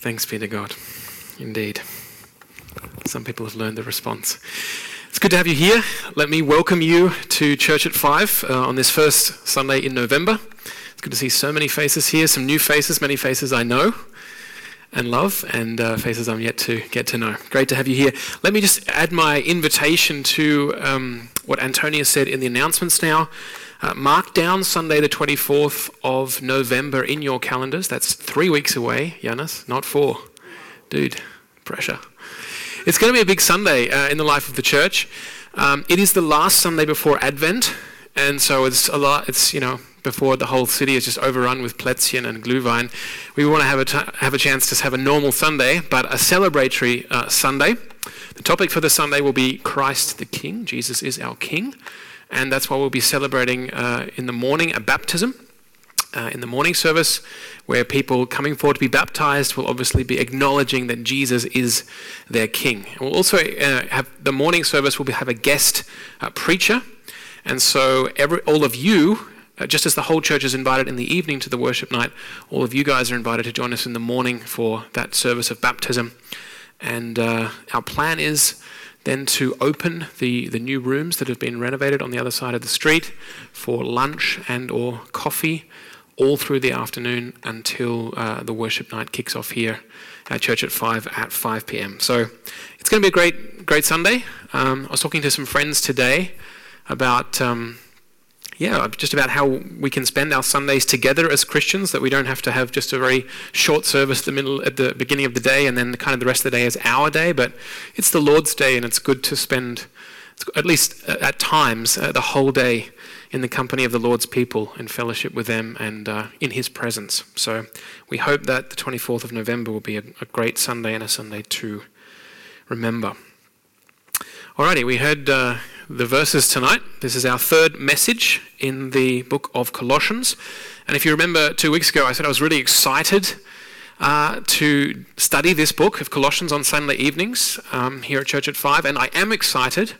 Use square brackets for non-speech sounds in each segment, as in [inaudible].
Thanks be to God. Indeed. Some people have learned the response. It's good to have you here. Let me welcome you to Church at Five uh, on this first Sunday in November. It's good to see so many faces here, some new faces, many faces I know and love, and uh, faces I'm yet to get to know. Great to have you here. Let me just add my invitation to um, what Antonia said in the announcements now. Uh, mark down Sunday, the 24th of November in your calendars. That's three weeks away, Yanis, not four. Dude, pressure. It's going to be a big Sunday uh, in the life of the church. Um, it is the last Sunday before Advent, and so it's a lot. It's you know before the whole city is just overrun with Plätzchen and Glühwein. We want to have a t- have a chance to have a normal Sunday, but a celebratory uh, Sunday. The topic for the Sunday will be Christ the King. Jesus is our King and that's why we'll be celebrating uh, in the morning a baptism. Uh, in the morning service, where people coming forward to be baptized will obviously be acknowledging that Jesus is their King. We'll also uh, have the morning service will have a guest uh, preacher, and so every, all of you, uh, just as the whole church is invited in the evening to the worship night, all of you guys are invited to join us in the morning for that service of baptism. And uh, our plan is then to open the, the new rooms that have been renovated on the other side of the street for lunch and or coffee all through the afternoon until uh, the worship night kicks off here at church at 5 at 5 p.m. So it's going to be a great, great Sunday. Um, I was talking to some friends today about um, yeah, just about how we can spend our Sundays together as Christians, that we don't have to have just a very short service the middle, at the beginning of the day and then kind of the rest of the day is our day, but it's the Lord's day and it's good to spend, at least at times, uh, the whole day in the company of the Lord's people and fellowship with them and uh, in His presence. So we hope that the 24th of November will be a, a great Sunday and a Sunday to remember. Alrighty, we heard uh, the verses tonight. This is our third message in the book of Colossians. And if you remember two weeks ago, I said I was really excited uh, to study this book of Colossians on Sunday evenings um, here at Church at 5, and I am excited.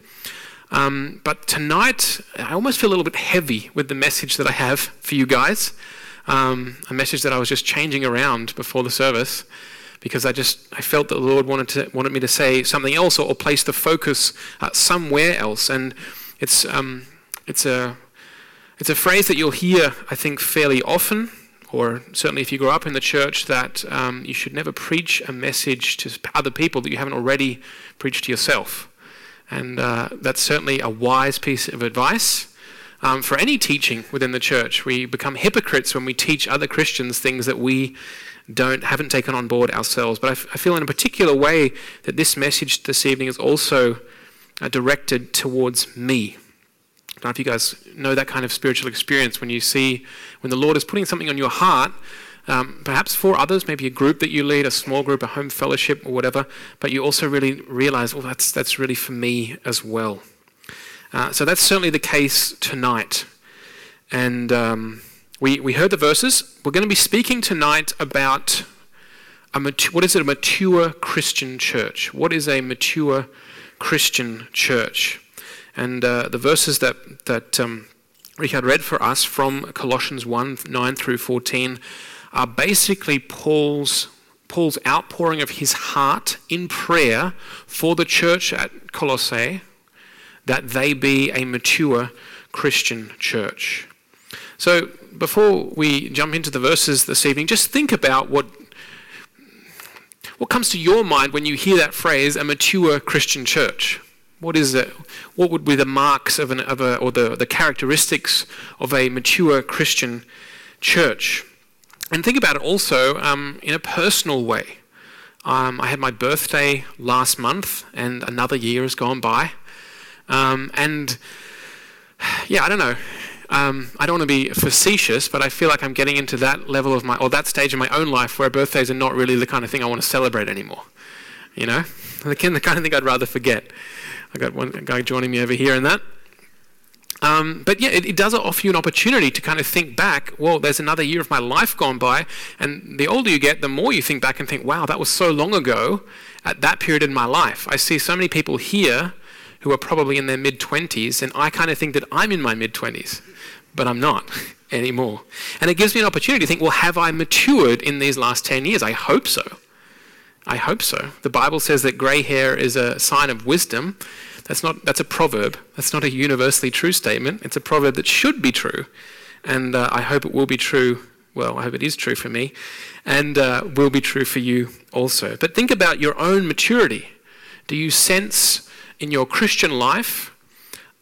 Um, but tonight, I almost feel a little bit heavy with the message that I have for you guys. Um, a message that I was just changing around before the service because I just I felt that the Lord wanted to wanted me to say something else or, or place the focus uh, somewhere else. And it's um, it's a it's a phrase that you'll hear I think fairly often, or certainly if you grow up in the church, that um, you should never preach a message to other people that you haven't already preached to yourself. And uh, that's certainly a wise piece of advice. Um, for any teaching within the church, we become hypocrites when we teach other Christians things that we don't haven't taken on board ourselves. But I, f- I feel in a particular way that this message this evening is also uh, directed towards me. I don't know if you guys know that kind of spiritual experience when you see when the Lord is putting something on your heart, um, perhaps for others, maybe a group that you lead, a small group, a home fellowship, or whatever, but you also really realize, well, that's, that's really for me as well. Uh, so that's certainly the case tonight. And um, we, we heard the verses. We're going to be speaking tonight about a what is it, a mature Christian church? What is a mature Christian church? And uh, the verses that, that um, Richard read for us from Colossians 1 9 through 14 are basically Paul's, Paul's outpouring of his heart in prayer for the church at Colossae that they be a mature Christian church. So, before we jump into the verses this evening, just think about what, what comes to your mind when you hear that phrase, a mature Christian church. What is it? What would be the marks of, an, of a, or the, the characteristics of a mature Christian church? And think about it also um, in a personal way. Um, I had my birthday last month, and another year has gone by. Um, and yeah, I don't know um, I don't want to be facetious, but I feel like I'm getting into that level of my, or that stage in my own life where birthdays are not really the kind of thing I want to celebrate anymore. You know? [laughs] The kind of thing I'd rather forget. I got one guy joining me over here in that. Um, but yeah, it, it, does offer you an opportunity to kind of think back. Well, there's another year of my life gone by, and the older you get, the more you think back and think, "Wow, that was so long ago." At that period in my life, I see so many people here who are probably in their mid 20s, and I kind of think that I'm in my mid 20s but I'm not [laughs] anymore. And it gives me an opportunity to think, well, have I matured in these last 10 years? I hope so. I hope so. The Bible says that grey hair is a sign of wisdom. That's, not, that's a proverb. That's not a universally true statement. It's a proverb that should be true. And uh, I hope it will be true. Well, I hope it is true for me. And uh, will be true for you also. But think about your own maturity. Do you sense in your Christian life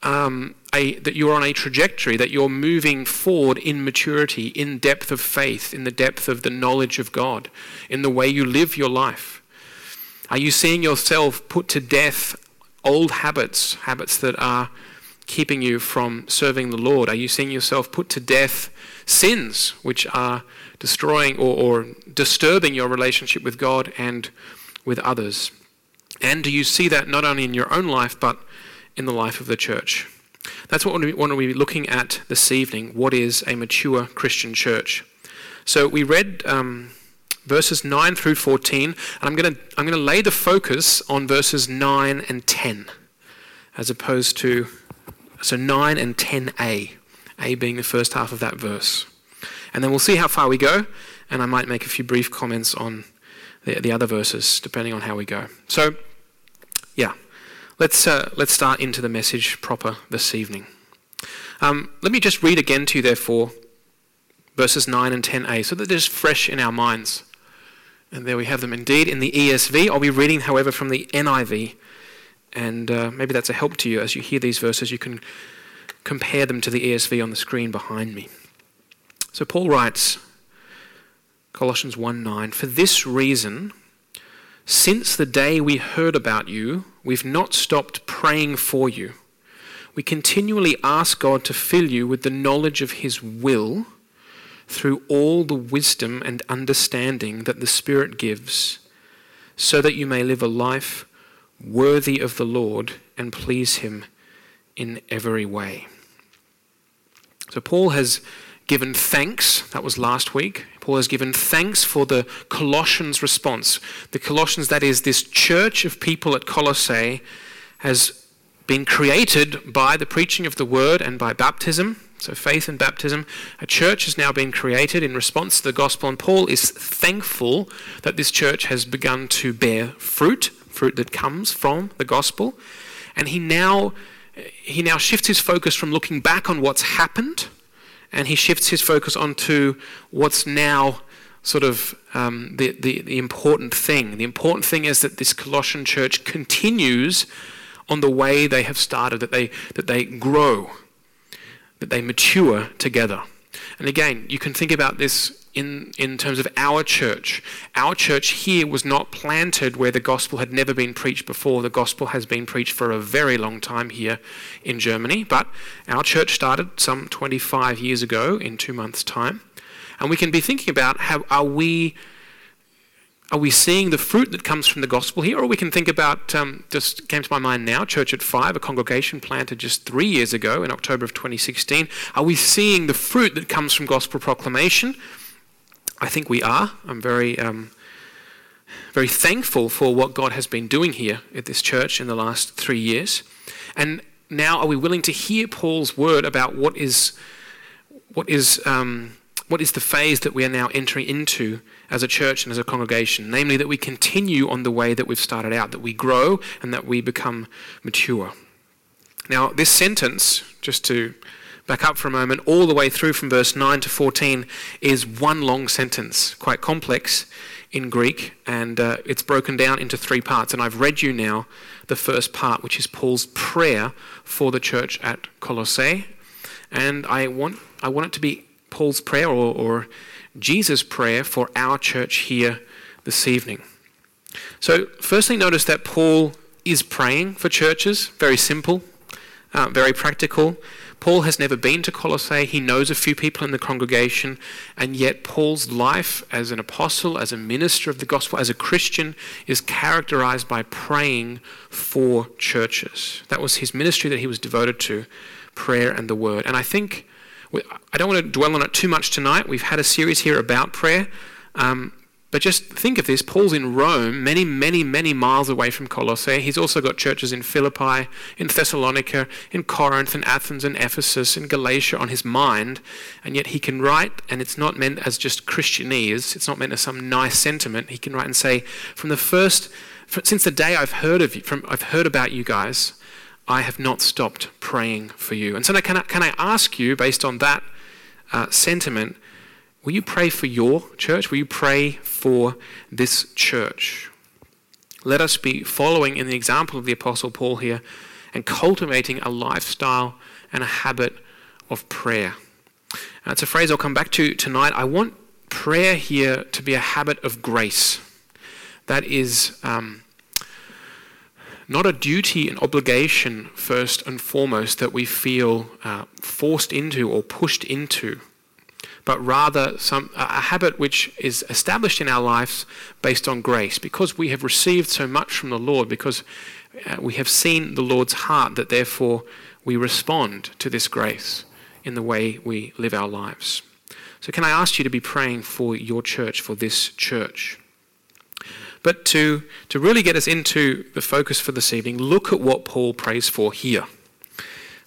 um, a, that you're on a trajectory, that you're moving forward in maturity, in depth of faith, in the depth of the knowledge of God, in the way you live your life? Are you seeing yourself put to death old habits, habits that are keeping you from serving the Lord? Are you seeing yourself put to death sins which are destroying or, or disturbing your relationship with God and with others? And do you see that not only in your own life, but in the life of the church? That's what we want to be looking at this evening. What is a mature Christian church? So we read um, verses 9 through 14, and I'm going to I'm going to lay the focus on verses 9 and 10, as opposed to so 9 and 10a, a being the first half of that verse, and then we'll see how far we go, and I might make a few brief comments on the, the other verses depending on how we go. So, yeah, let's uh, let's start into the message proper this evening. Um, let me just read again to you, therefore, verses 9 and 10a, so that they're just fresh in our minds. And there we have them indeed in the ESV. I'll be reading, however, from the NIV. And uh, maybe that's a help to you as you hear these verses. You can compare them to the ESV on the screen behind me. So Paul writes, Colossians 1 9, For this reason, since the day we heard about you, we've not stopped praying for you. We continually ask God to fill you with the knowledge of His will through all the wisdom and understanding that the Spirit gives, so that you may live a life worthy of the Lord and please Him in every way. So, Paul has given thanks, that was last week. Paul has given thanks for the Colossians response. The Colossians, that is, this church of people at Colossae, has been created by the preaching of the word and by baptism. So, faith and baptism. A church has now been created in response to the gospel, and Paul is thankful that this church has begun to bear fruit, fruit that comes from the gospel. And he now, he now shifts his focus from looking back on what's happened, and he shifts his focus onto what's now sort of um, the, the, the important thing. The important thing is that this Colossian church continues on the way they have started, that they, that they grow that they mature together. And again, you can think about this in, in terms of our church. Our church here was not planted where the gospel had never been preached before. The gospel has been preached for a very long time here in Germany, but our church started some 25 years ago in two months' time. And we can be thinking about how are we are we seeing the fruit that comes from the gospel here? Or we can think about, um, just came to my mind now, Church at Five, a congregation planted just three years ago in October of 2016. Are we seeing the fruit that comes from gospel proclamation? I think we are. I'm very, um, very thankful for what God has been doing here at this church in the last three years. And now, are we willing to hear Paul's word about what is, what is, um, what is the phase that we are now entering into as a church and as a congregation, namely that we continue on the way that we've started out, that we grow and that we become mature. Now, this sentence, just to back up for a moment, all the way through from verse 9 to 14, is one long sentence, quite complex in Greek, and uh, it's broken down into three parts. And I've read you now the first part, which is Paul's prayer for the church at Colossae. And I want, I want it to be Paul's prayer or, or Jesus' prayer for our church here this evening. So, firstly, notice that Paul is praying for churches. Very simple, uh, very practical. Paul has never been to Colossae. He knows a few people in the congregation, and yet Paul's life as an apostle, as a minister of the gospel, as a Christian, is characterized by praying for churches. That was his ministry that he was devoted to prayer and the word. And I think I don't want to dwell on it too much tonight. We've had a series here about prayer. Um, but just think of this Paul's in Rome, many, many, many miles away from Colossae. He's also got churches in Philippi, in Thessalonica, in Corinth, in Athens, in Ephesus, in Galatia on his mind. And yet he can write, and it's not meant as just Christianese, it's not meant as some nice sentiment. He can write and say, From the first, since the day I've heard of you, from, I've heard about you guys, I have not stopped praying for you. And so can I, can I ask you, based on that uh, sentiment, Will you pray for your church? Will you pray for this church? Let us be following in the example of the Apostle Paul here and cultivating a lifestyle and a habit of prayer. Now, it's a phrase I'll come back to tonight. I want prayer here to be a habit of grace. That is um, not a duty and obligation, first and foremost, that we feel uh, forced into or pushed into but rather some, a habit which is established in our lives based on grace. Because we have received so much from the Lord, because uh, we have seen the Lord's heart, that therefore we respond to this grace in the way we live our lives. So, can I ask you to be praying for your church, for this church? But to, to really get us into the focus for this evening, look at what Paul prays for here.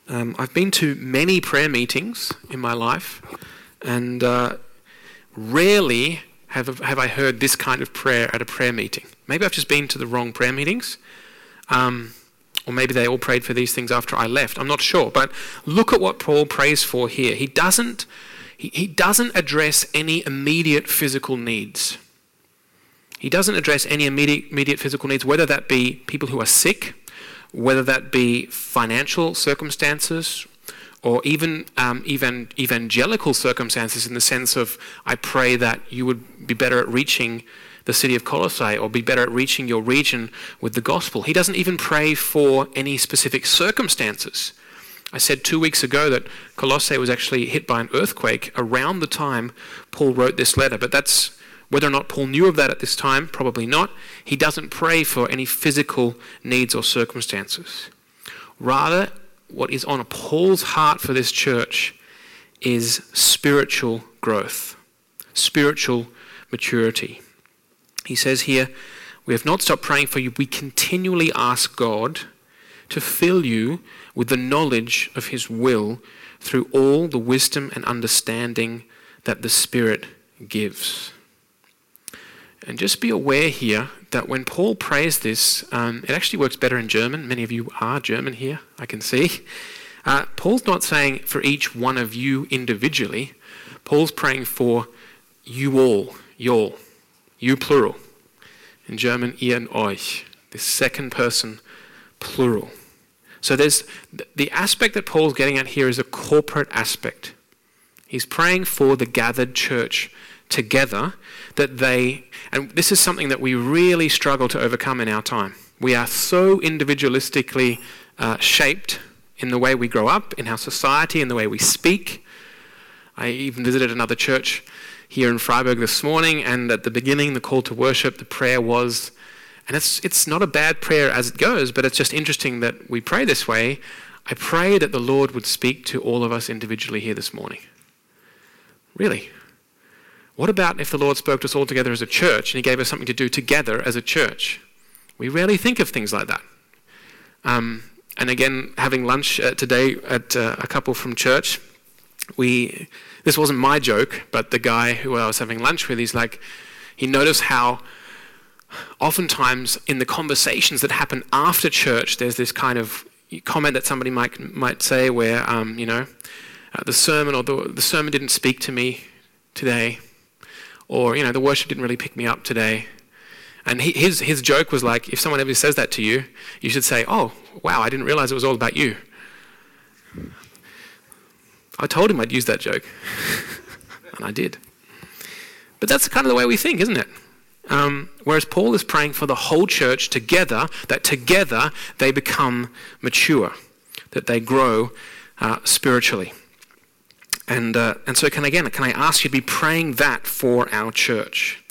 Um, I've been to many prayer meetings in my life, and uh, rarely have, have I heard this kind of prayer at a prayer meeting. Maybe I've just been to the wrong prayer meetings. Um, or maybe they all prayed for these things after I left. I'm not sure. But look at what Paul prays for here. He doesn't, he, he doesn't address any immediate physical needs. He doesn't address any immediate, immediate physical needs, whether that be people who are sick, whether that be financial circumstances, or even um, even evangelical circumstances in the sense of I pray that you would be better at reaching the city of Colossae or be better at reaching your region with the gospel. He doesn't even pray for any specific circumstances. I said two weeks ago that Colossae was actually hit by an earthquake around the time Paul wrote this letter, but that's whether or not Paul knew of that at this time, probably not. He doesn't pray for any physical needs or circumstances. Rather, what is on Paul's heart for this church is spiritual growth, spiritual maturity. He says here, We have not stopped praying for you. We continually ask God to fill you with the knowledge of His will through all the wisdom and understanding that the Spirit gives. And just be aware here that when Paul prays this, um, it actually works better in German. Many of you are German here, I can see. Uh, Paul's not saying for each one of you individually, Paul's praying for you all, y'all, you plural. In German, ihr und euch, the second person plural. So there's the aspect that Paul's getting at here is a corporate aspect. He's praying for the gathered church together that they, and this is something that we really struggle to overcome in our time. We are so individualistically uh, shaped in the way we grow up, in our society, in the way we speak. I even visited another church here in Freiburg this morning, and at the beginning, the call to worship, the prayer was, and it's, it's not a bad prayer as it goes, but it's just interesting that we pray this way. I pray that the Lord would speak to all of us individually here this morning. Really? What about if the Lord spoke to us all together as a church and He gave us something to do together as a church? We rarely think of things like that. Um, and again, having lunch uh, today at uh, a couple from church, we this wasn't my joke, but the guy who I was having lunch with, he's like, he noticed how oftentimes in the conversations that happen after church, there's this kind of comment that somebody might might say where, um, you know, uh, the sermon or the, the sermon didn't speak to me today or, you know, the worship didn't really pick me up today. And he, his, his joke was like, if someone ever says that to you, you should say, oh, wow, I didn't realize it was all about you. I told him I'd use that joke. [laughs] and I did. But that's kind of the way we think, isn't it? Um, whereas Paul is praying for the whole church together, that together they become mature, that they grow uh, spiritually. And, uh, and so, can again, can I ask you to be praying that for our church?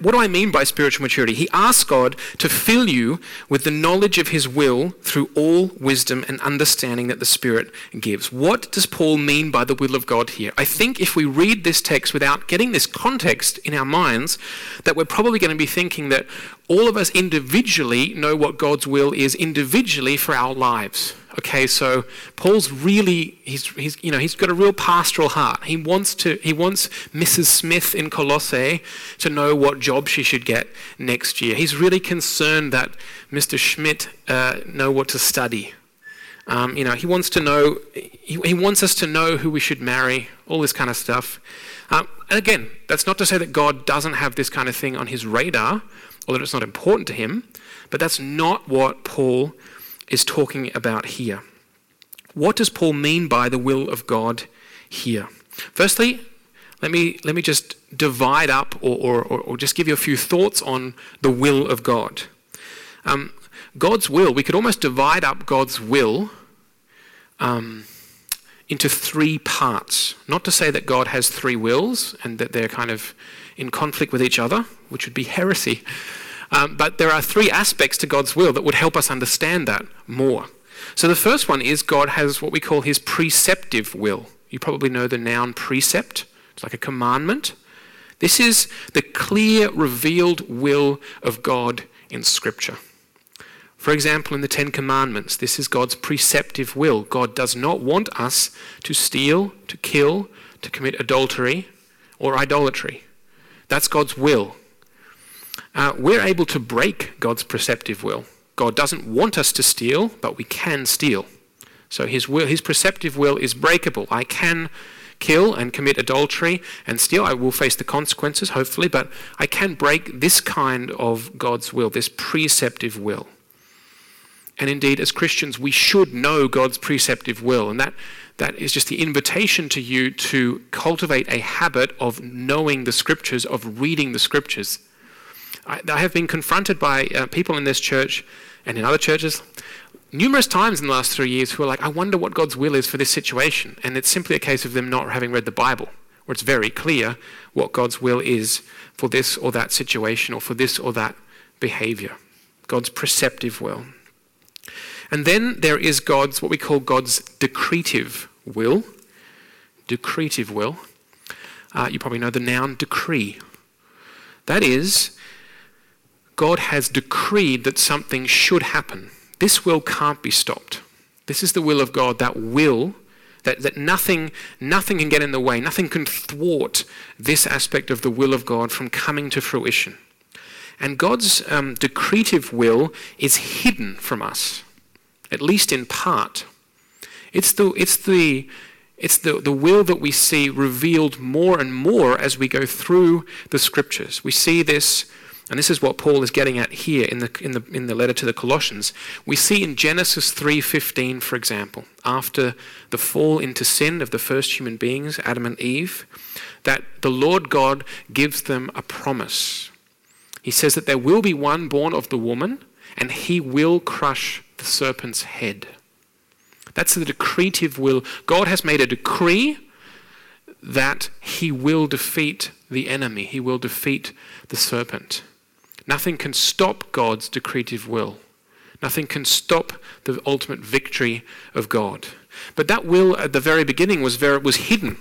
what do I mean by spiritual maturity? He asks God to fill you with the knowledge of his will through all wisdom and understanding that the Spirit gives. What does Paul mean by the will of God here? I think if we read this text without getting this context in our minds, that we're probably going to be thinking that all of us individually know what God's will is individually for our lives. Okay, so Paul's really he's, he's you know he's got a real pastoral heart. He wants to he wants Mrs. Smith in Colossae to know what job she should get next year. He's really concerned that Mr. Schmidt uh, know what to study. Um, you know, he wants to know he, he, wants us to know who we should marry, all this kind of stuff. Um, and again, that's not to say that God doesn't have this kind of thing on his radar or that it's not important to him, but that's not what Paul is talking about here. What does Paul mean by the will of God here? Firstly, let me, let me just divide up or, or, or just give you a few thoughts on the will of God. Um, God's will, we could almost divide up God's will um, into three parts. Not to say that God has three wills and that they're kind of in conflict with each other, which would be heresy. Um, but there are three aspects to God's will that would help us understand that more. So the first one is God has what we call his preceptive will. You probably know the noun precept, it's like a commandment. This is the clear, revealed will of God in Scripture. For example, in the Ten Commandments, this is God's preceptive will. God does not want us to steal, to kill, to commit adultery, or idolatry. That's God's will uh, we're able to break God's preceptive will. God doesn't want us to steal, but we can steal. So his will, his preceptive will is breakable. I can kill and commit adultery and steal. I will face the consequences, hopefully, but I can break this kind of God's will, this preceptive will. And indeed, as Christians, we should know God's preceptive will. And that, that is just the invitation to you to cultivate a habit of knowing the scriptures, of reading the scriptures. I, I have been confronted by uh, people in this church and in other churches numerous times in the last three years who are like, I wonder what God's will is for this situation. And it's simply a case of them not having read the Bible, where it's very clear what God's will is for this or that situation or for this or that behavior. God's preceptive will. And then there is God's, what we call God's decretive will. Decretive will. Uh, you probably know the noun decree. That is, God has decreed that something should happen. This will can't be stopped. This is the will of God, that will, that, that nothing, nothing can get in the way, nothing can thwart this aspect of the will of God from coming to fruition. And God's um, decretive will is hidden from us, at least in part. It's the, it's the, it's the, the will that we see revealed more and more as we go through the scriptures. We see this and this is what Paul is getting at here in the, in the, in the letter to the Colossians. We see in Genesis 3:15, for example, after the fall into sin of the first human beings, Adam and Eve, that the Lord God gives them a promise. He says that there will be one born of the woman, and he will crush the serpent's head. That's the decretive will. God has made a decree that he will defeat the enemy, he will defeat the serpent. Nothing can stop God's decretive will. Nothing can stop the ultimate victory of God. But that will at the very beginning was, very, was hidden.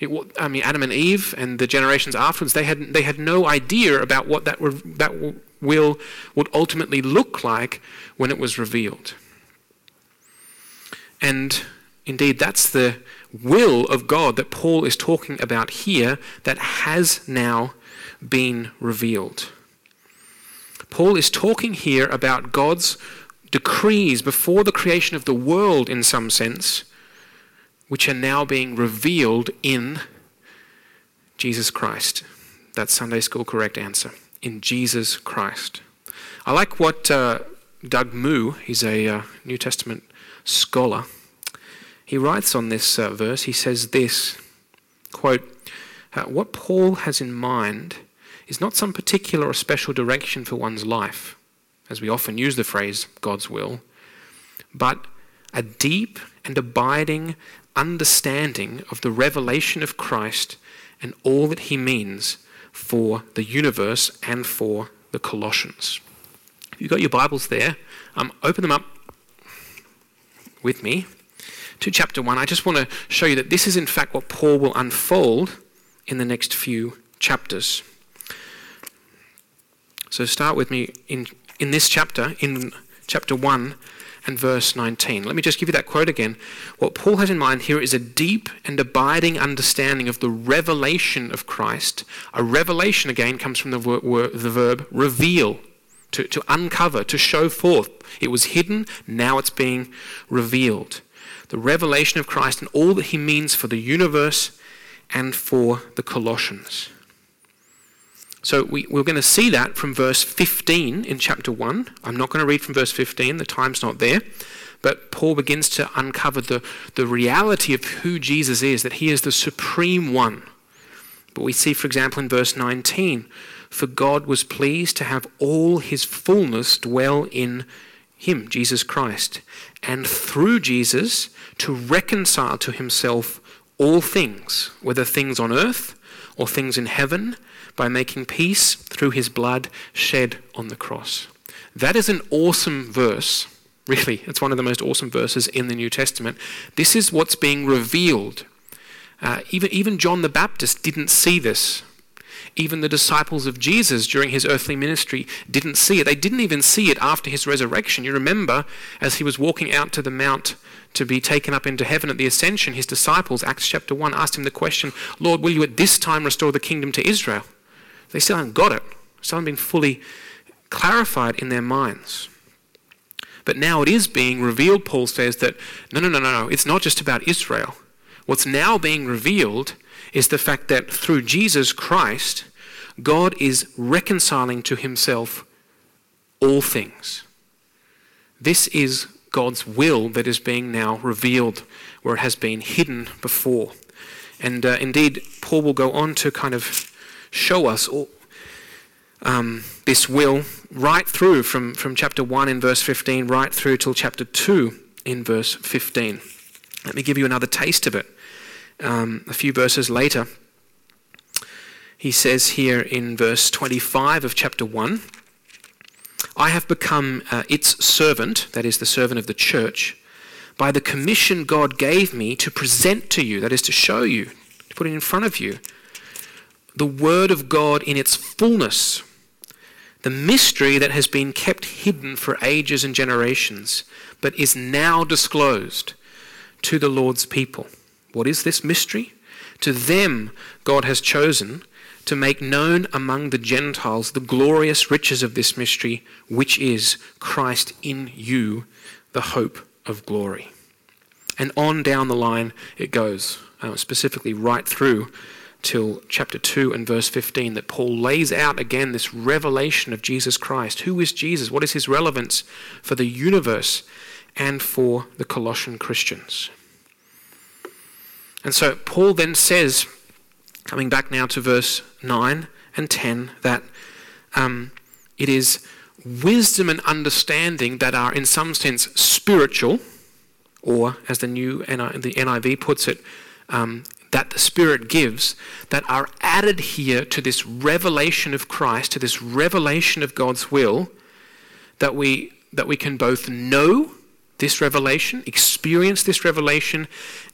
It, I mean, Adam and Eve and the generations afterwards, they had, they had no idea about what that, that will would ultimately look like when it was revealed. And indeed, that's the will of God that Paul is talking about here that has now been revealed. Paul is talking here about God's decrees before the creation of the world, in some sense, which are now being revealed in Jesus Christ. That's Sunday school correct answer. In Jesus Christ. I like what uh, Doug Moo, he's a uh, New Testament scholar, he writes on this uh, verse, he says this quote, uh, What Paul has in mind is not some particular or special direction for one's life, as we often use the phrase God's will, but a deep and abiding understanding of the revelation of Christ and all that he means for the universe and for the Colossians. If you've got your Bibles there, um, open them up with me to chapter 1. I just want to show you that this is, in fact, what Paul will unfold in the next few chapters. So start with me in, in this chapter, in chapter 1 and verse 19. Let me just give you that quote again. What Paul has in mind here is a deep and abiding understanding of the revelation of Christ. A revelation, again, comes from the, ver- the verb reveal, to, to uncover, to show forth. It was hidden, now it's being revealed. The revelation of Christ and all that he means for the universe and for the Colossians. So we, we're going to see that from verse 15 in chapter 1. I'm not going to read from verse 15, the time's not there. But Paul begins to uncover the, the reality of who Jesus is, that he is the supreme one. But we see, for example, in verse 19, for God was pleased to have all his fullness dwell in him, Jesus Christ, and through Jesus to reconcile to himself all things, whether things on earth or things in heaven by making peace through his blood shed on the cross. That is an awesome verse. Really, it's one of the most awesome verses in the New Testament. This is what's being revealed. Uh, even, even John the Baptist didn't see this. Even the disciples of Jesus during his earthly ministry didn't see it. They didn't even see it after his resurrection. You remember, as he was walking out to the mount to be taken up into heaven at the ascension, his disciples, Acts chapter 1, asked him the question, Lord, will you at this time restore the kingdom to Israel? They still haven't got it, still haven't been fully clarified in their minds. But now it is being revealed, Paul says, that no, no, no, no, no, it's not just about Israel. What's now being revealed is the fact that through Jesus Christ, God is reconciling to himself all things. This is God's will that is being now revealed where it has been hidden before. And uh, indeed, Paul will go on to kind of show us all, um, this will right through from, from chapter 1 in verse 15 right through till chapter 2 in verse 15. Let me give you another taste of it. Um, a few verses later, he says here in verse 25 of chapter 1 I have become uh, its servant, that is, the servant of the church, by the commission God gave me to present to you, that is, to show you, to put it in front of you, the Word of God in its fullness, the mystery that has been kept hidden for ages and generations, but is now disclosed to the Lord's people. What is this mystery? To them, God has chosen to make known among the Gentiles the glorious riches of this mystery, which is Christ in you, the hope of glory. And on down the line it goes, uh, specifically right through till chapter 2 and verse 15 that Paul lays out again this revelation of Jesus Christ. Who is Jesus? What is his relevance for the universe and for the Colossian Christians? And so Paul then says, coming back now to verse 9 and 10, that um, it is wisdom and understanding that are, in some sense, spiritual, or as the new the NIV puts it, um, that the Spirit gives that are added here to this revelation of Christ, to this revelation of God's will, that we, that we can both know this revelation, experience this revelation,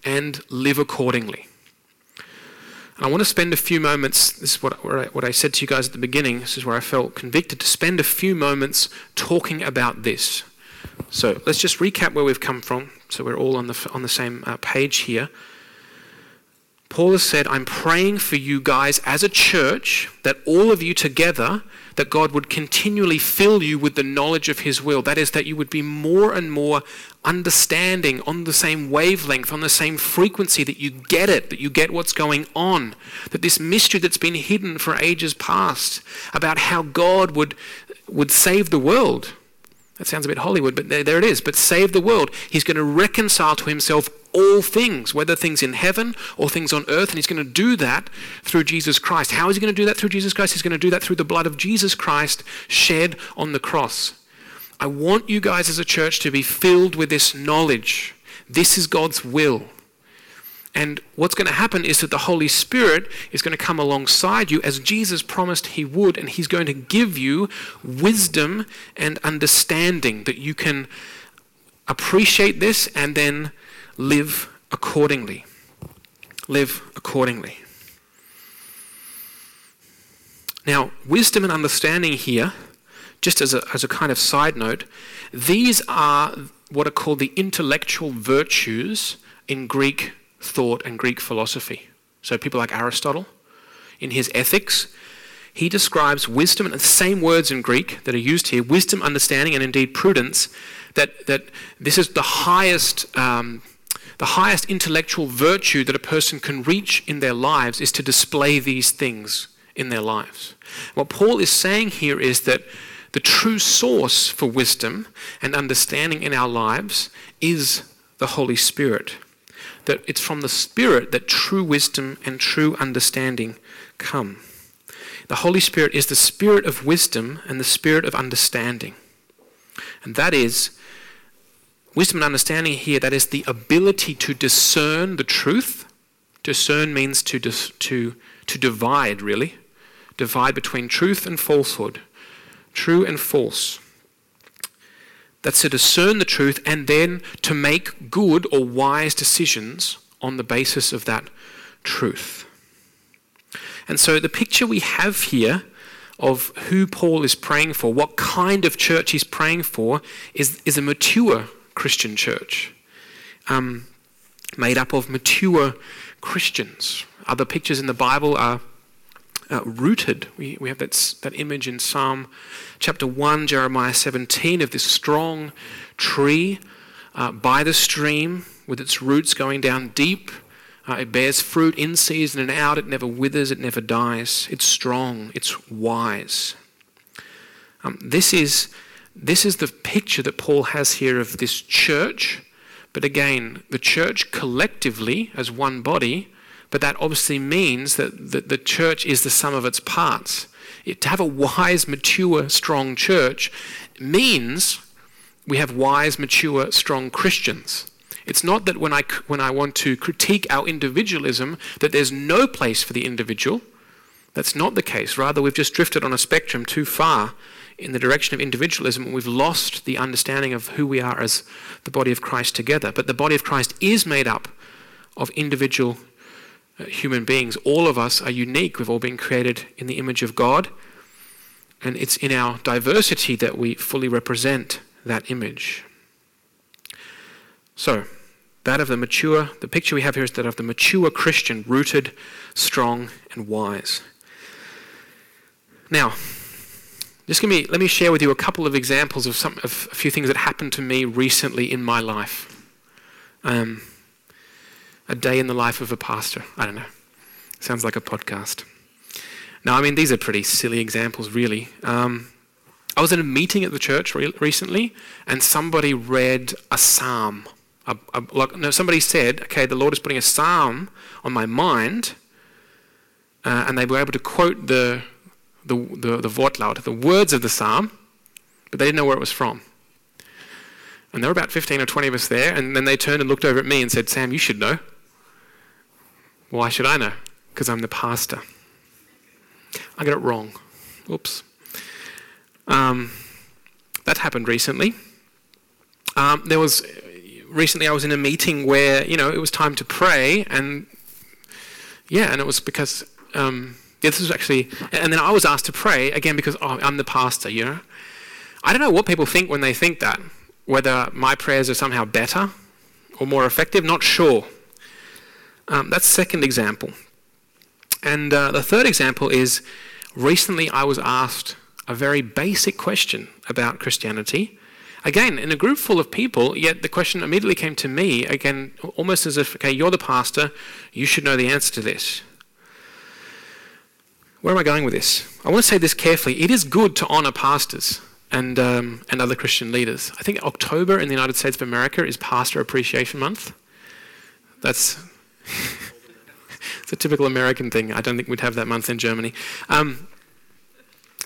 and live accordingly. And I want to spend a few moments, this is what, what I said to you guys at the beginning, this is where I felt convicted to spend a few moments talking about this. So let's just recap where we've come from, so we're all on the, on the same uh, page here. Paul has said, I'm praying for you guys as a church, that all of you together, that God would continually fill you with the knowledge of His will. That is, that you would be more and more understanding on the same wavelength, on the same frequency, that you get it, that you get what's going on. That this mystery that's been hidden for ages past about how God would, would save the world. That sounds a bit Hollywood, but there, there it is. But save the world. He's going to reconcile to himself all things, whether things in heaven or things on earth, and he's going to do that through Jesus Christ. How is he going to do that through Jesus Christ? He's going to do that through the blood of Jesus Christ shed on the cross. I want you guys as a church to be filled with this knowledge. This is God's will. And what's going to happen is that the Holy Spirit is going to come alongside you as Jesus promised He would, and He's going to give you wisdom and understanding that you can appreciate this and then live accordingly. Live accordingly. Now, wisdom and understanding here, just as a, as a kind of side note, these are what are called the intellectual virtues in Greek thought and Greek philosophy. So, people like Aristotle, in his Ethics, he describes wisdom, and the same words in Greek that are used here wisdom, understanding, and indeed prudence that, that this is the highest. Um, the highest intellectual virtue that a person can reach in their lives is to display these things in their lives. What Paul is saying here is that the true source for wisdom and understanding in our lives is the Holy Spirit. That it's from the Spirit that true wisdom and true understanding come. The Holy Spirit is the Spirit of wisdom and the Spirit of understanding. And that is wisdom and understanding here, that is the ability to discern the truth. Discern means to, dis- to, to divide, really. Divide between truth and falsehood, true and false. That's to discern the truth and then to make good or wise decisions on the basis of that truth. And so the picture we have here of who Paul is praying for, what kind of church he's praying for, is, is a mature Christian church, um, made up of mature Christians. Other pictures in the Bible are uh, rooted. We, we have that, that image in Psalm chapter 1, Jeremiah 17, of this strong tree uh, by the stream with its roots going down deep. Uh, it bears fruit in season and out. It never withers. It never dies. It's strong. It's wise. Um, this is this is the picture that Paul has here of this church. But again, the church collectively as one body, but that obviously means that the, the church is the sum of its parts. It, to have a wise, mature, strong church means we have wise, mature, strong Christians. It's not that when I, when I want to critique our individualism, that there's no place for the individual. That's not the case. Rather, we've just drifted on a spectrum too far in the direction of individualism, and we've lost the understanding of who we are as the body of Christ together. But the body of Christ is made up of individual human beings. All of us are unique. We've all been created in the image of God. And it's in our diversity that we fully represent that image. So, that of the mature, the picture we have here is that of the mature Christian, rooted, strong, and wise. Now, just me, let me share with you a couple of examples of, some, of a few things that happened to me recently in my life. Um, a day in the life of a pastor. I don't know. Sounds like a podcast. Now, I mean, these are pretty silly examples, really. Um, I was in a meeting at the church re- recently, and somebody read a psalm. A, a, like, no, somebody said, "Okay, the Lord is putting a psalm on my mind," uh, and they were able to quote the the, the, the Wortlaut, the words of the psalm, but they didn't know where it was from. And there were about 15 or 20 of us there, and then they turned and looked over at me and said, Sam, you should know. Why should I know? Because I'm the pastor. I got it wrong. Oops. Um, that happened recently. Um, there was recently I was in a meeting where you know it was time to pray, and yeah, and it was because um, yeah, this was actually, and then I was asked to pray again because oh, I'm the pastor, you know. I don't know what people think when they think that, whether my prayers are somehow better or more effective, not sure. Um, that's second example. And uh, the third example is recently I was asked a very basic question about Christianity. Again, in a group full of people, yet the question immediately came to me, again, almost as if, okay, you're the pastor, you should know the answer to this. Where am I going with this? I want to say this carefully. It is good to honor pastors and, um, and other Christian leaders. I think October in the United States of America is Pastor Appreciation Month. That's [laughs] it's a typical American thing. I don't think we'd have that month in Germany. Um,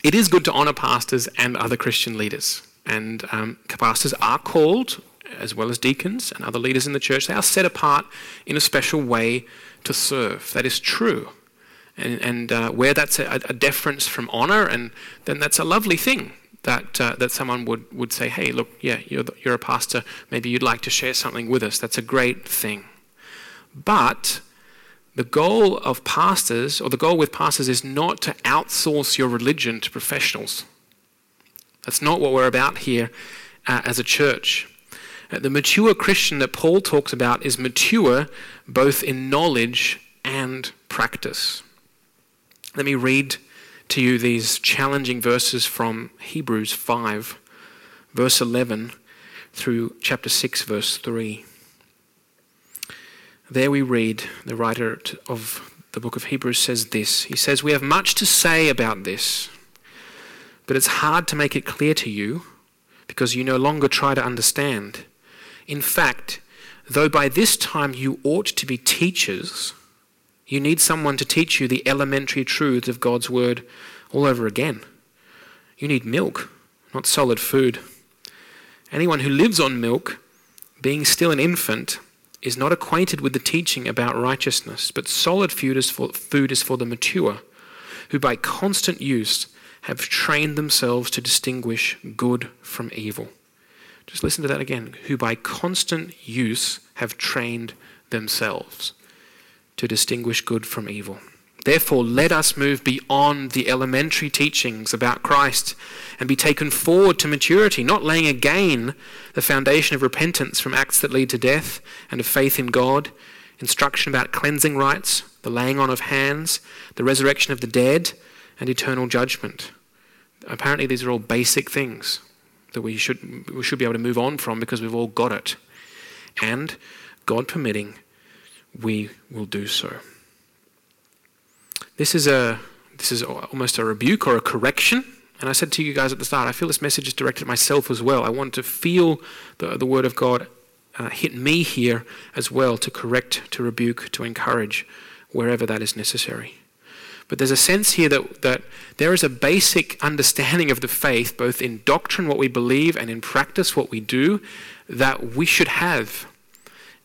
it is good to honor pastors and other Christian leaders. And um, pastors are called as well as deacons and other leaders in the church, they are set apart in a special way to serve. That is true. And, and uh, where that's a, a deference from honor, and then that's a lovely thing that, uh, that someone would, would say, hey, look, yeah, you're, the, you're a pastor. Maybe you'd like to share something with us. That's a great thing. But the goal of pastors, or the goal with pastors, is not to outsource your religion to professionals. That's not what we're about here uh, as a church. Uh, the mature Christian that Paul talks about is mature both in knowledge and practice. Let me read to you these challenging verses from Hebrews 5, verse 11, through chapter 6, verse 3. There we read, the writer of the book of Hebrews says this. He says, We have much to say about this, but it's hard to make it clear to you because you no longer try to understand. In fact, though by this time you ought to be teachers, you need someone to teach you the elementary truths of God's Word all over again. You need milk, not solid food. Anyone who lives on milk, being still an infant, is not acquainted with the teaching about righteousness, but solid food is for, food is for the mature, who by constant use have trained themselves to distinguish good from evil. Just listen to that again. Who by constant use have trained themselves to distinguish good from evil. Therefore, let us move beyond the elementary teachings about Christ and be taken forward to maturity, not laying again the foundation of repentance from acts that lead to death and of faith in God, instruction about cleansing rites, the laying on of hands, the resurrection of the dead, and eternal judgment. Apparently, these are all basic things that we should, we should be able to move on from because we've all got it. And, God permitting, we will do so. This is a this is almost a rebuke or a correction. And I said to you guys at the start, I feel this message is directed at myself as well. I want to feel the, the Word of God uh, hit me here as well to correct, to rebuke, to encourage wherever that is necessary. But there's a sense here that, that there is a basic understanding of the faith, both in doctrine, what we believe, and in practice, what we do, that we should have.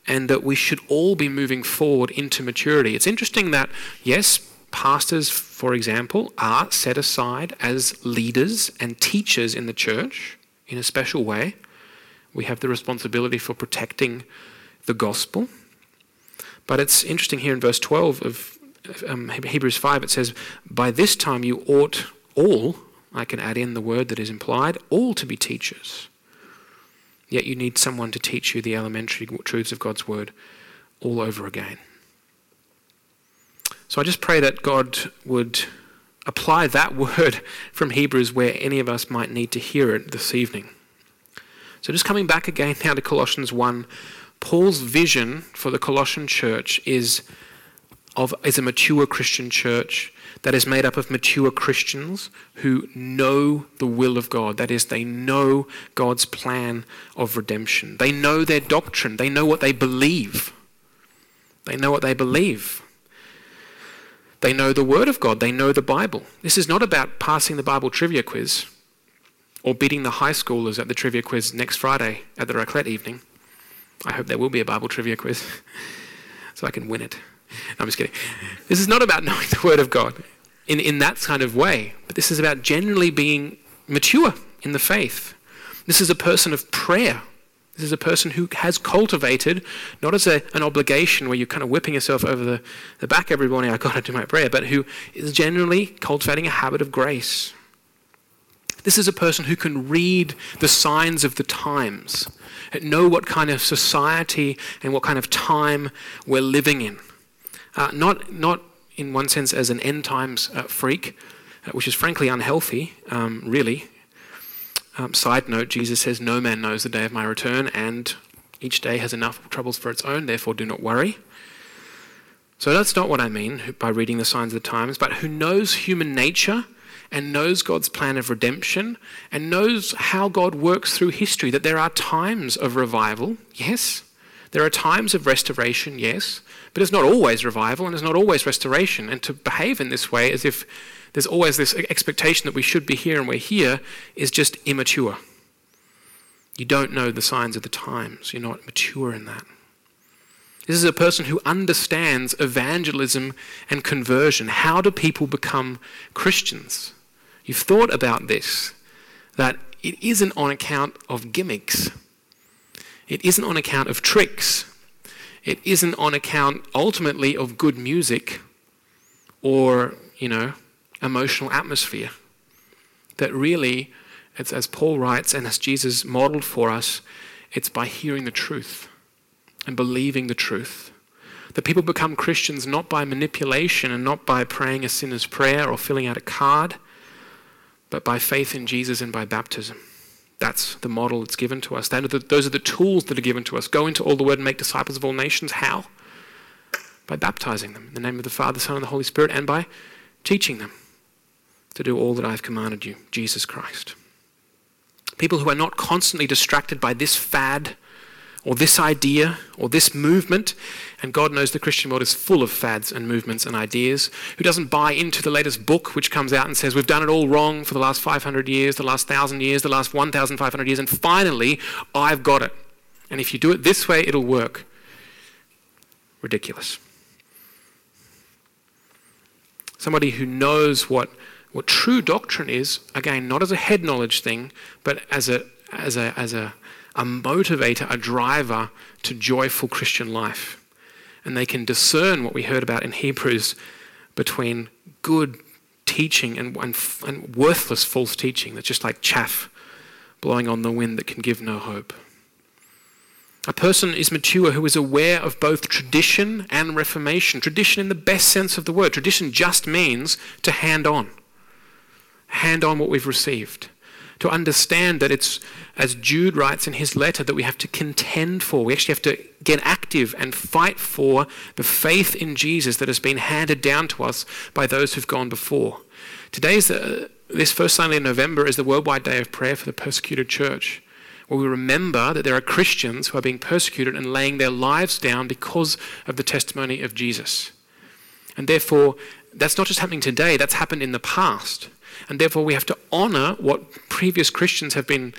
And that we should all be moving forward into maturity. It's interesting that, yes, pastors, for example, are set aside as leaders and teachers in the church in a special way. We have the responsibility for protecting the gospel. But it's interesting here in verse 12 of um, Hebrews 5, it says, By this time you ought all, I can add in the word that is implied, all to be teachers. Yet you need someone to teach you the elementary truths of God's word all over again. So I just pray that God would apply that [laughs] word from Hebrews where any of us might need to hear it this evening. So just coming back again now to Colossians 1, Paul's vision for the Colossian church is of is a mature Christian church that is made up of mature Christians who know the will of God. That is, they know God's plan of redemption. They know their doctrine. They know what they believe. They know what they believe. They know the Word of God, they know the Bible. This is not about passing the Bible trivia quiz or beating the high schoolers at the trivia quiz next Friday at the raclette evening. I hope there will be a Bible trivia quiz [laughs] so I can win it. No, I'm just kidding. This is not about [laughs] knowing the Word of God in, in that kind of way, but this is about generally being mature in the faith. This is a person of prayer this is a person who has cultivated, not as a, an obligation where you're kind of whipping yourself over the, the back every morning, I've got to do my prayer, but who is genuinely cultivating a habit of grace. This is a person who can read the signs of the times, know what kind of society and what kind of time we're living in. Uh, not, not in one sense as an end times uh, freak, uh, which is frankly unhealthy, um, really. Um, side note Jesus says, No man knows the day of my return, and each day has enough troubles for its own, therefore do not worry. So that's not what I mean by reading the signs of the times, but who knows human nature and knows God's plan of redemption and knows how God works through history, that there are times of revival, yes. There are times of restoration, yes. But it's not always revival and it's not always restoration. And to behave in this way as if there's always this expectation that we should be here and we're here is just immature. You don't know the signs of the times. You're not mature in that. This is a person who understands evangelism and conversion. How do people become Christians? You've thought about this, that it isn't on account of gimmicks, it isn't on account of tricks, it isn't on account ultimately of good music or, you know, emotional atmosphere. That really, it's as Paul writes and as Jesus modeled for us, it's by hearing the truth and believing the truth. That people become Christians not by manipulation and not by praying a sinner's prayer or filling out a card, but by faith in Jesus and by baptism. That's the model that's given to us. those are the tools that are given to us. Go into all the world and make disciples of all nations. How? By baptizing them in the name of the Father, Son, and the Holy Spirit, and by teaching them to do all that I've commanded you, Jesus Christ. People who are not constantly distracted by this fad or this idea or this movement. And God knows the Christian world is full of fads and movements and ideas. Who doesn't buy into the latest book which comes out and says, We've done it all wrong for the last 500 years, the last 1,000 years, the last 1,500 years, and finally, I've got it. And if you do it this way, it'll work. Ridiculous. Somebody who knows what, what true doctrine is, again, not as a head knowledge thing, but as a, as a, as a a motivator, a driver to joyful Christian life. And they can discern what we heard about in Hebrews between good teaching and, and, and worthless false teaching that's just like chaff blowing on the wind that can give no hope. A person is mature who is aware of both tradition and reformation. Tradition, in the best sense of the word, tradition just means to hand on. Hand on what we've received to understand that it's, as Jude writes in his letter, that we have to contend for. We actually have to get active and fight for the faith in Jesus that has been handed down to us by those who've gone before. Today's the, this first Sunday in November is the worldwide day of prayer for the persecuted church, where we remember that there are Christians who are being persecuted and laying their lives down because of the testimony of Jesus. And therefore, that's not just happening today, that's happened in the past. And therefore, we have to honor what previous Christians have been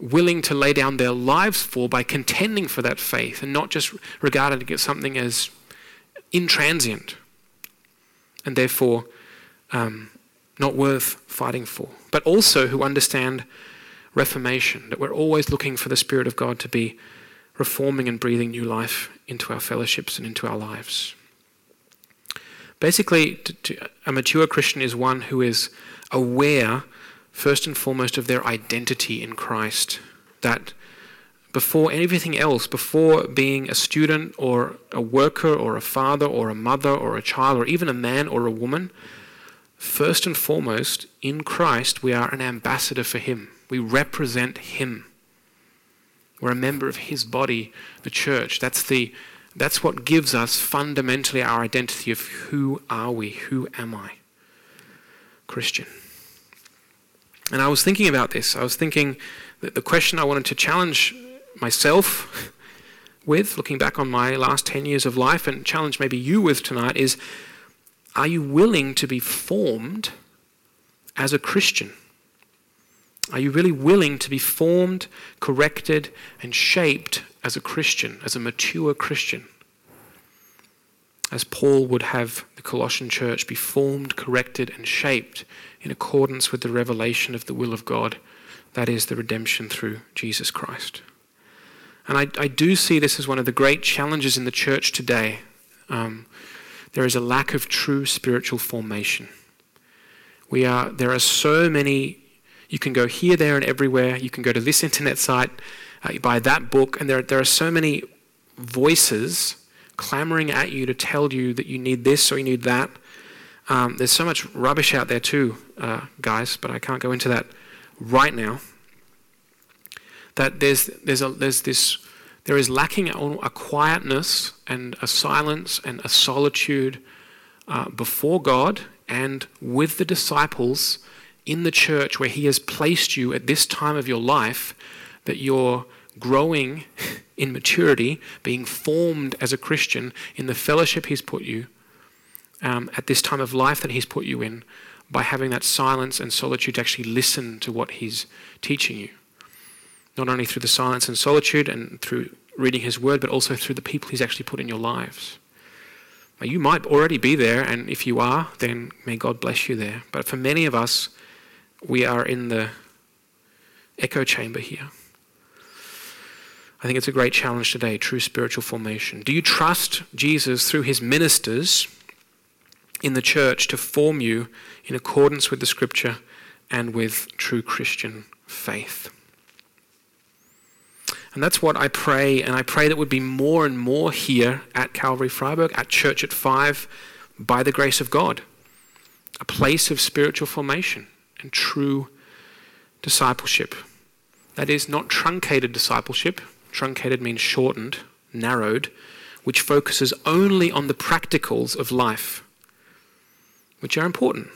willing to lay down their lives for by contending for that faith and not just regarding it as something as intransient and therefore um, not worth fighting for. But also who understand reformation, that we're always looking for the Spirit of God to be reforming and breathing new life into our fellowships and into our lives. Basically, to, to, a mature Christian is one who is aware, first and foremost, of their identity in Christ. That before anything else, before being a student or a worker or a father or a mother or a child or even a man or a woman, first and foremost, in Christ, we are an ambassador for Him. We represent Him. We're a member of His body, the church. That's, the, that's what gives us fundamentally our identity of who are we? Who am I? Christian. And I was thinking about this. I was thinking that the question I wanted to challenge myself [laughs] with, looking back on my last 10 years of life, and challenge maybe you with tonight, is are you willing to be formed as a Christian? Are you really willing to be formed, corrected, and shaped as a Christian, as a mature Christian? As Paul would have the Colossian church be formed, corrected, and shaped in accordance with the revelation of the will of God, that is, the redemption through Jesus Christ. And I, I do see this as one of the great challenges in the church today. Um, there is a lack of true spiritual formation. We are, there are so many, you can go here, there, and everywhere. You can go to this internet site, uh, buy that book, and there, there are so many voices clamoring at you to tell you that you need this or you need that. Um, there's so much rubbish out there too, uh, guys, but I can't go into that right now. That there's, there's, a, there's this, there is lacking a quietness and a silence and a solitude uh, before God and with the disciples in the church where He has placed you at this time of your life, that you're growing [laughs] in maturity, being formed as a Christian in the fellowship He's put you um, at this time of life that He's put you in by having that silence and solitude to actually listen to what He's teaching you. not only through the silence and solitude and through reading His Word, but also through the people He's actually put in your lives. You might already be there, and if you are, then may God bless you there. But for many of us, we are in the echo chamber here. I think it's a great challenge today true spiritual formation. Do you trust Jesus through his ministers in the church to form you in accordance with the scripture and with true Christian faith? And that's what I pray, and I pray that would be more and more here at Calvary Freiburg, at Church at Five, by the grace of God. A place of spiritual formation and true discipleship. That is, not truncated discipleship. Truncated means shortened, narrowed, which focuses only on the practicals of life, which are important.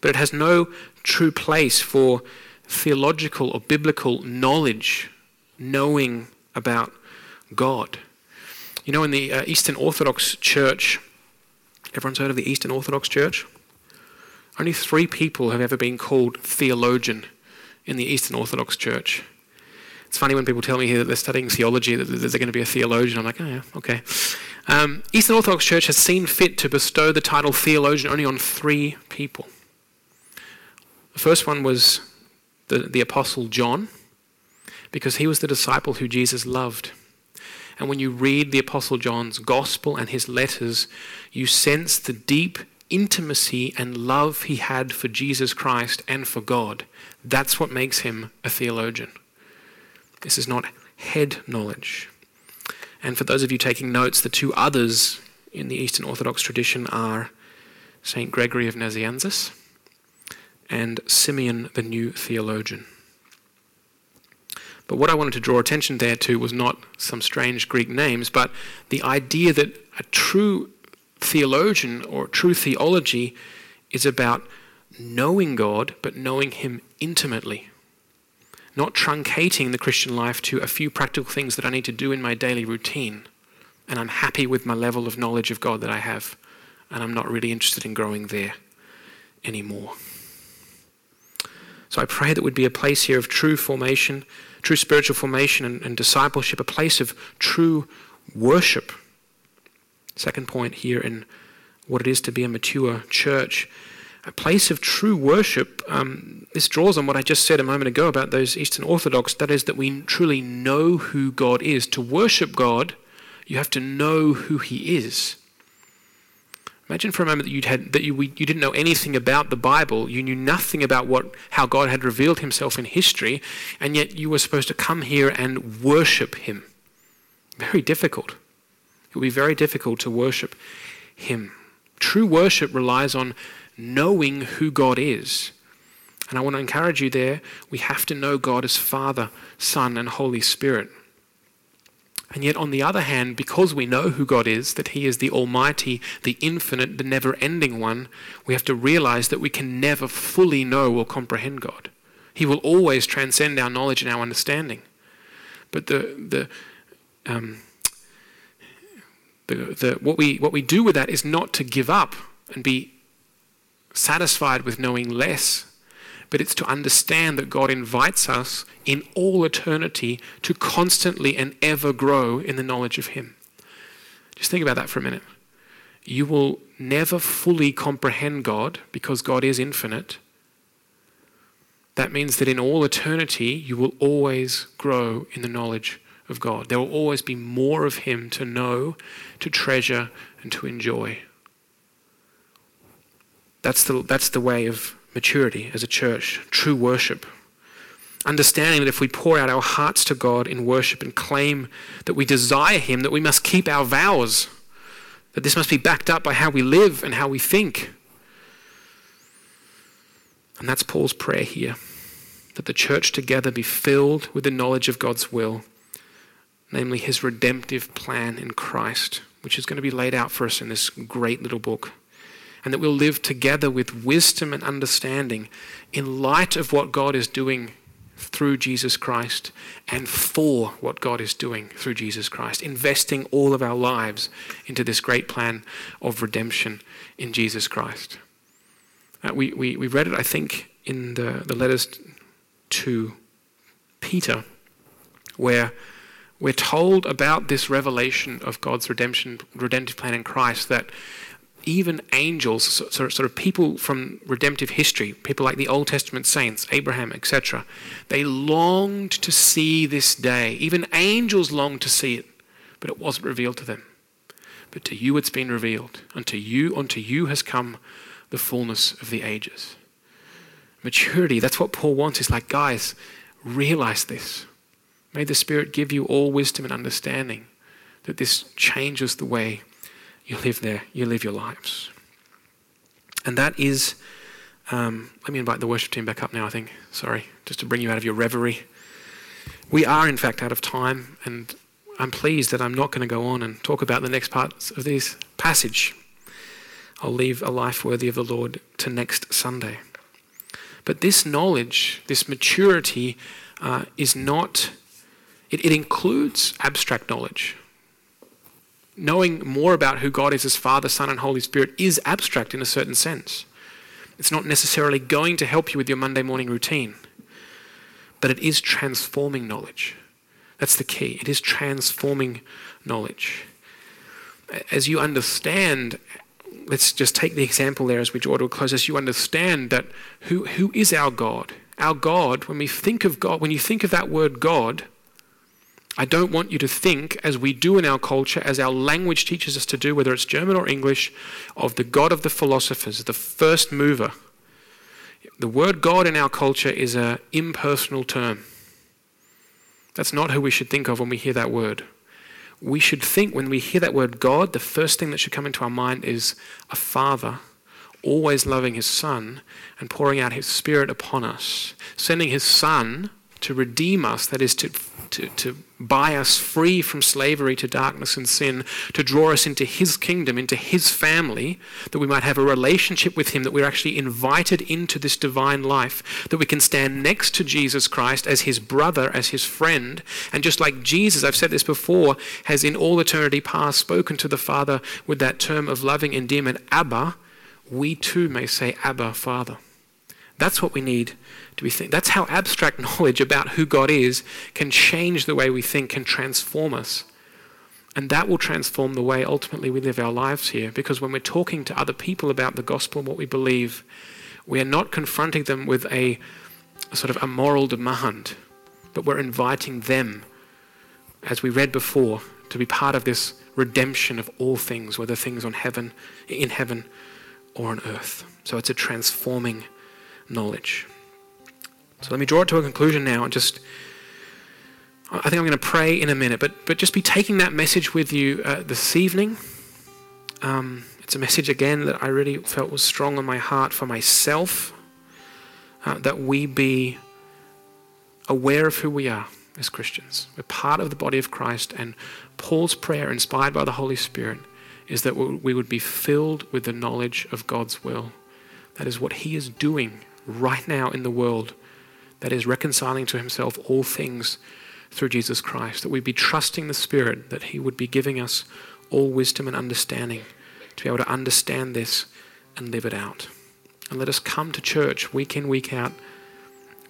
But it has no true place for theological or biblical knowledge knowing about God. You know, in the uh, Eastern Orthodox Church, everyone's heard of the Eastern Orthodox Church? Only three people have ever been called theologian in the Eastern Orthodox Church. It's funny when people tell me here that they're studying theology, that they're going to be a theologian. I'm like, oh, yeah, okay. Um, Eastern Orthodox Church has seen fit to bestow the title theologian only on three people. The first one was the, the Apostle John because he was the disciple who Jesus loved. And when you read the Apostle John's gospel and his letters, you sense the deep intimacy and love he had for Jesus Christ and for God. That's what makes him a theologian. This is not head knowledge. And for those of you taking notes, the two others in the Eastern Orthodox tradition are St. Gregory of Nazianzus and Simeon the New Theologian. But what I wanted to draw attention there to was not some strange Greek names, but the idea that a true theologian or true theology is about knowing God, but knowing Him intimately. Not truncating the Christian life to a few practical things that I need to do in my daily routine. And I'm happy with my level of knowledge of God that I have. And I'm not really interested in growing there anymore. So I pray that would be a place here of true formation true spiritual formation and, and discipleship, a place of true worship. Second point here in what it is to be a mature church. A place of true worship. Um, this draws on what I just said a moment ago about those Eastern Orthodox. That is, that we truly know who God is. To worship God, you have to know who He is. Imagine for a moment that, you'd had, that you, you didn't know anything about the Bible, you knew nothing about what, how God had revealed himself in history, and yet you were supposed to come here and worship him. Very difficult. It would be very difficult to worship him. True worship relies on knowing who God is. And I want to encourage you there, we have to know God as Father, Son, and Holy Spirit. And yet, on the other hand, because we know who God is, that He is the Almighty, the infinite, the never ending one, we have to realize that we can never fully know or comprehend God. He will always transcend our knowledge and our understanding. But the, the, um, the, the, what, we, what we do with that is not to give up and be satisfied with knowing less but it's to understand that God invites us in all eternity to constantly and ever grow in the knowledge of Him. Just think about that for a minute. You will never fully comprehend God because God is infinite. That means that in all eternity, you will always grow in the knowledge of God. There will always be more of Him to know, to treasure, and to enjoy. That's the, that's the way of maturity as a church, true worship. Understanding that if we pour out our hearts to God in worship and claim that we desire Him, that we must keep our vows, that this must be backed up by how we live and how we think. And that's Paul's prayer here that the church together be filled with the knowledge of God's will, namely His redemptive plan in Christ, which is going to be laid out for us in this great little book and that we'll live together with wisdom and understanding in light of what God is doing through Jesus Christ and for what God is doing through Jesus Christ, investing all of our lives into this great plan of redemption in Jesus Christ. Uh, we, we, we read it, I think, in the, the letters to Peter. where we're told about this revelation of God's redemption, redemptive plan in Christ that even angels, sort of people from redemptive history, people like the Old Testament saints, Abraham, etc., they longed to see this day. Even angels longed to see it, but it wasn't revealed to them. But to you it's been revealed. Unto you, unto you has come the fullness of the ages. Maturity, that's what Paul wants. He's like, guys, realize this. May the Spirit give you all wisdom and understanding that this changes the way you live there, you live your lives. And that is, um, let me invite the worship team back up now, I think. Sorry, just to bring you out of your reverie. We are, in fact, out of time, and I'm pleased that I'm not going to go on and talk about the next parts of this passage. I'll leave a life worthy of the Lord to next Sunday. But this knowledge, this maturity, uh, is not, it, it includes abstract knowledge knowing more about who God is as Father, Son, and Holy Spirit is abstract in a certain sense. It's not necessarily going to help you with your Monday morning routine, but it is transforming knowledge. That's the key. It is transforming knowledge. As you understand, let's just take the example there as we draw to a close, as you understand that who, who is our God? Our God, when we think of God, when you think of that word God, I don't want you to think, as we do in our culture, as our language teaches us to do, whether it's German or English, of the God of the philosophers, the first mover. The word God in our culture is an impersonal term. That's not who we should think of when we hear that word. We should think, when we hear that word God, the first thing that should come into our mind is a father always loving his son and pouring out his spirit upon us, sending his son to redeem us, that is, to to, to buy us free from slavery to darkness and sin, to draw us into His kingdom, into His family, that we might have a relationship with Him, that we're actually invited into this divine life, that we can stand next to Jesus Christ as His brother, as His friend. And just like Jesus, I've said this before, has in all eternity past spoken to the Father with that term of loving endearment, Abba, we too may say, Abba, Father. That's what we need to be thinking. That's how abstract [laughs] knowledge about who God is can change the way we think, can transform us. And that will transform the way ultimately we live our lives here. Because when we're talking to other people about the gospel and what we believe, we are not confronting them with a, a sort of a moral demand, but we're inviting them, as we read before, to be part of this redemption of all things, whether things on heaven, in heaven, or on earth. So it's a transforming knowledge. So let me draw it to a conclusion now and just. I think I'm going to pray in a minute, but, but just be taking that message with you uh, this evening. Um, it's a message, again, that I really felt was strong on my heart for myself. Uh, that we be aware of who we are as Christians. We're part of the body of Christ, and Paul's prayer, inspired by the Holy Spirit, is that we would be filled with the knowledge of God's will. That is what He is doing right now in the world that is reconciling to himself all things through Jesus Christ, that we be trusting the Spirit, that he would be giving us all wisdom and understanding to be able to understand this and live it out. And let us come to church week in, week out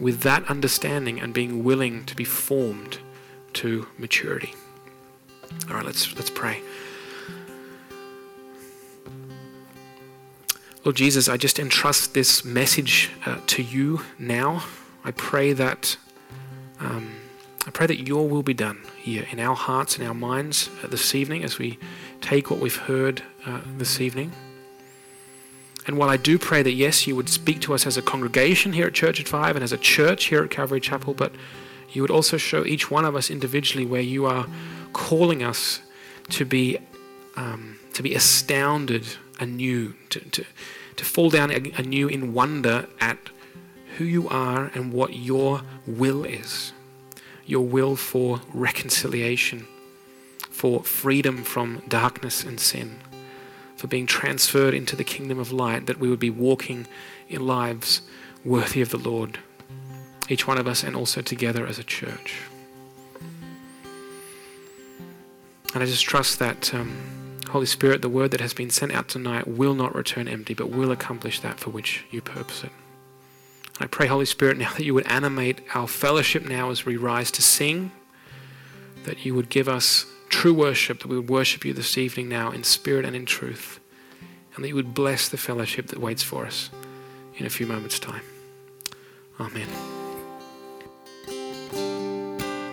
with that understanding and being willing to be formed to maturity. All right, let's, let's pray. Lord Jesus, I just entrust this message uh, to you now. I pray that um, I pray that your will be done here in our hearts and our minds uh, this evening as we take what we've heard uh, this evening. And while I do pray that yes, you would speak to us as a congregation here at Church at Five and as a church here at Calvary Chapel, but you would also show each one of us individually where you are calling us to be um, to be astounded anew, to, to, to fall down anew in wonder at who you are and what your will is. Your will for reconciliation, for freedom from darkness and sin, for being transferred into the kingdom of light, that we would be walking in lives worthy of the Lord, each one of us, and also together as a church. And I just trust that, um, Holy Spirit, the word that has been sent out tonight will not return empty, but will accomplish that for which you purpose it. I pray, Holy Spirit, now that you would animate our fellowship now as we rise to sing, that you would give us true worship, that we would worship you this evening now in spirit and in truth, and that you would bless the fellowship that waits for us in a few moments' time. Amen.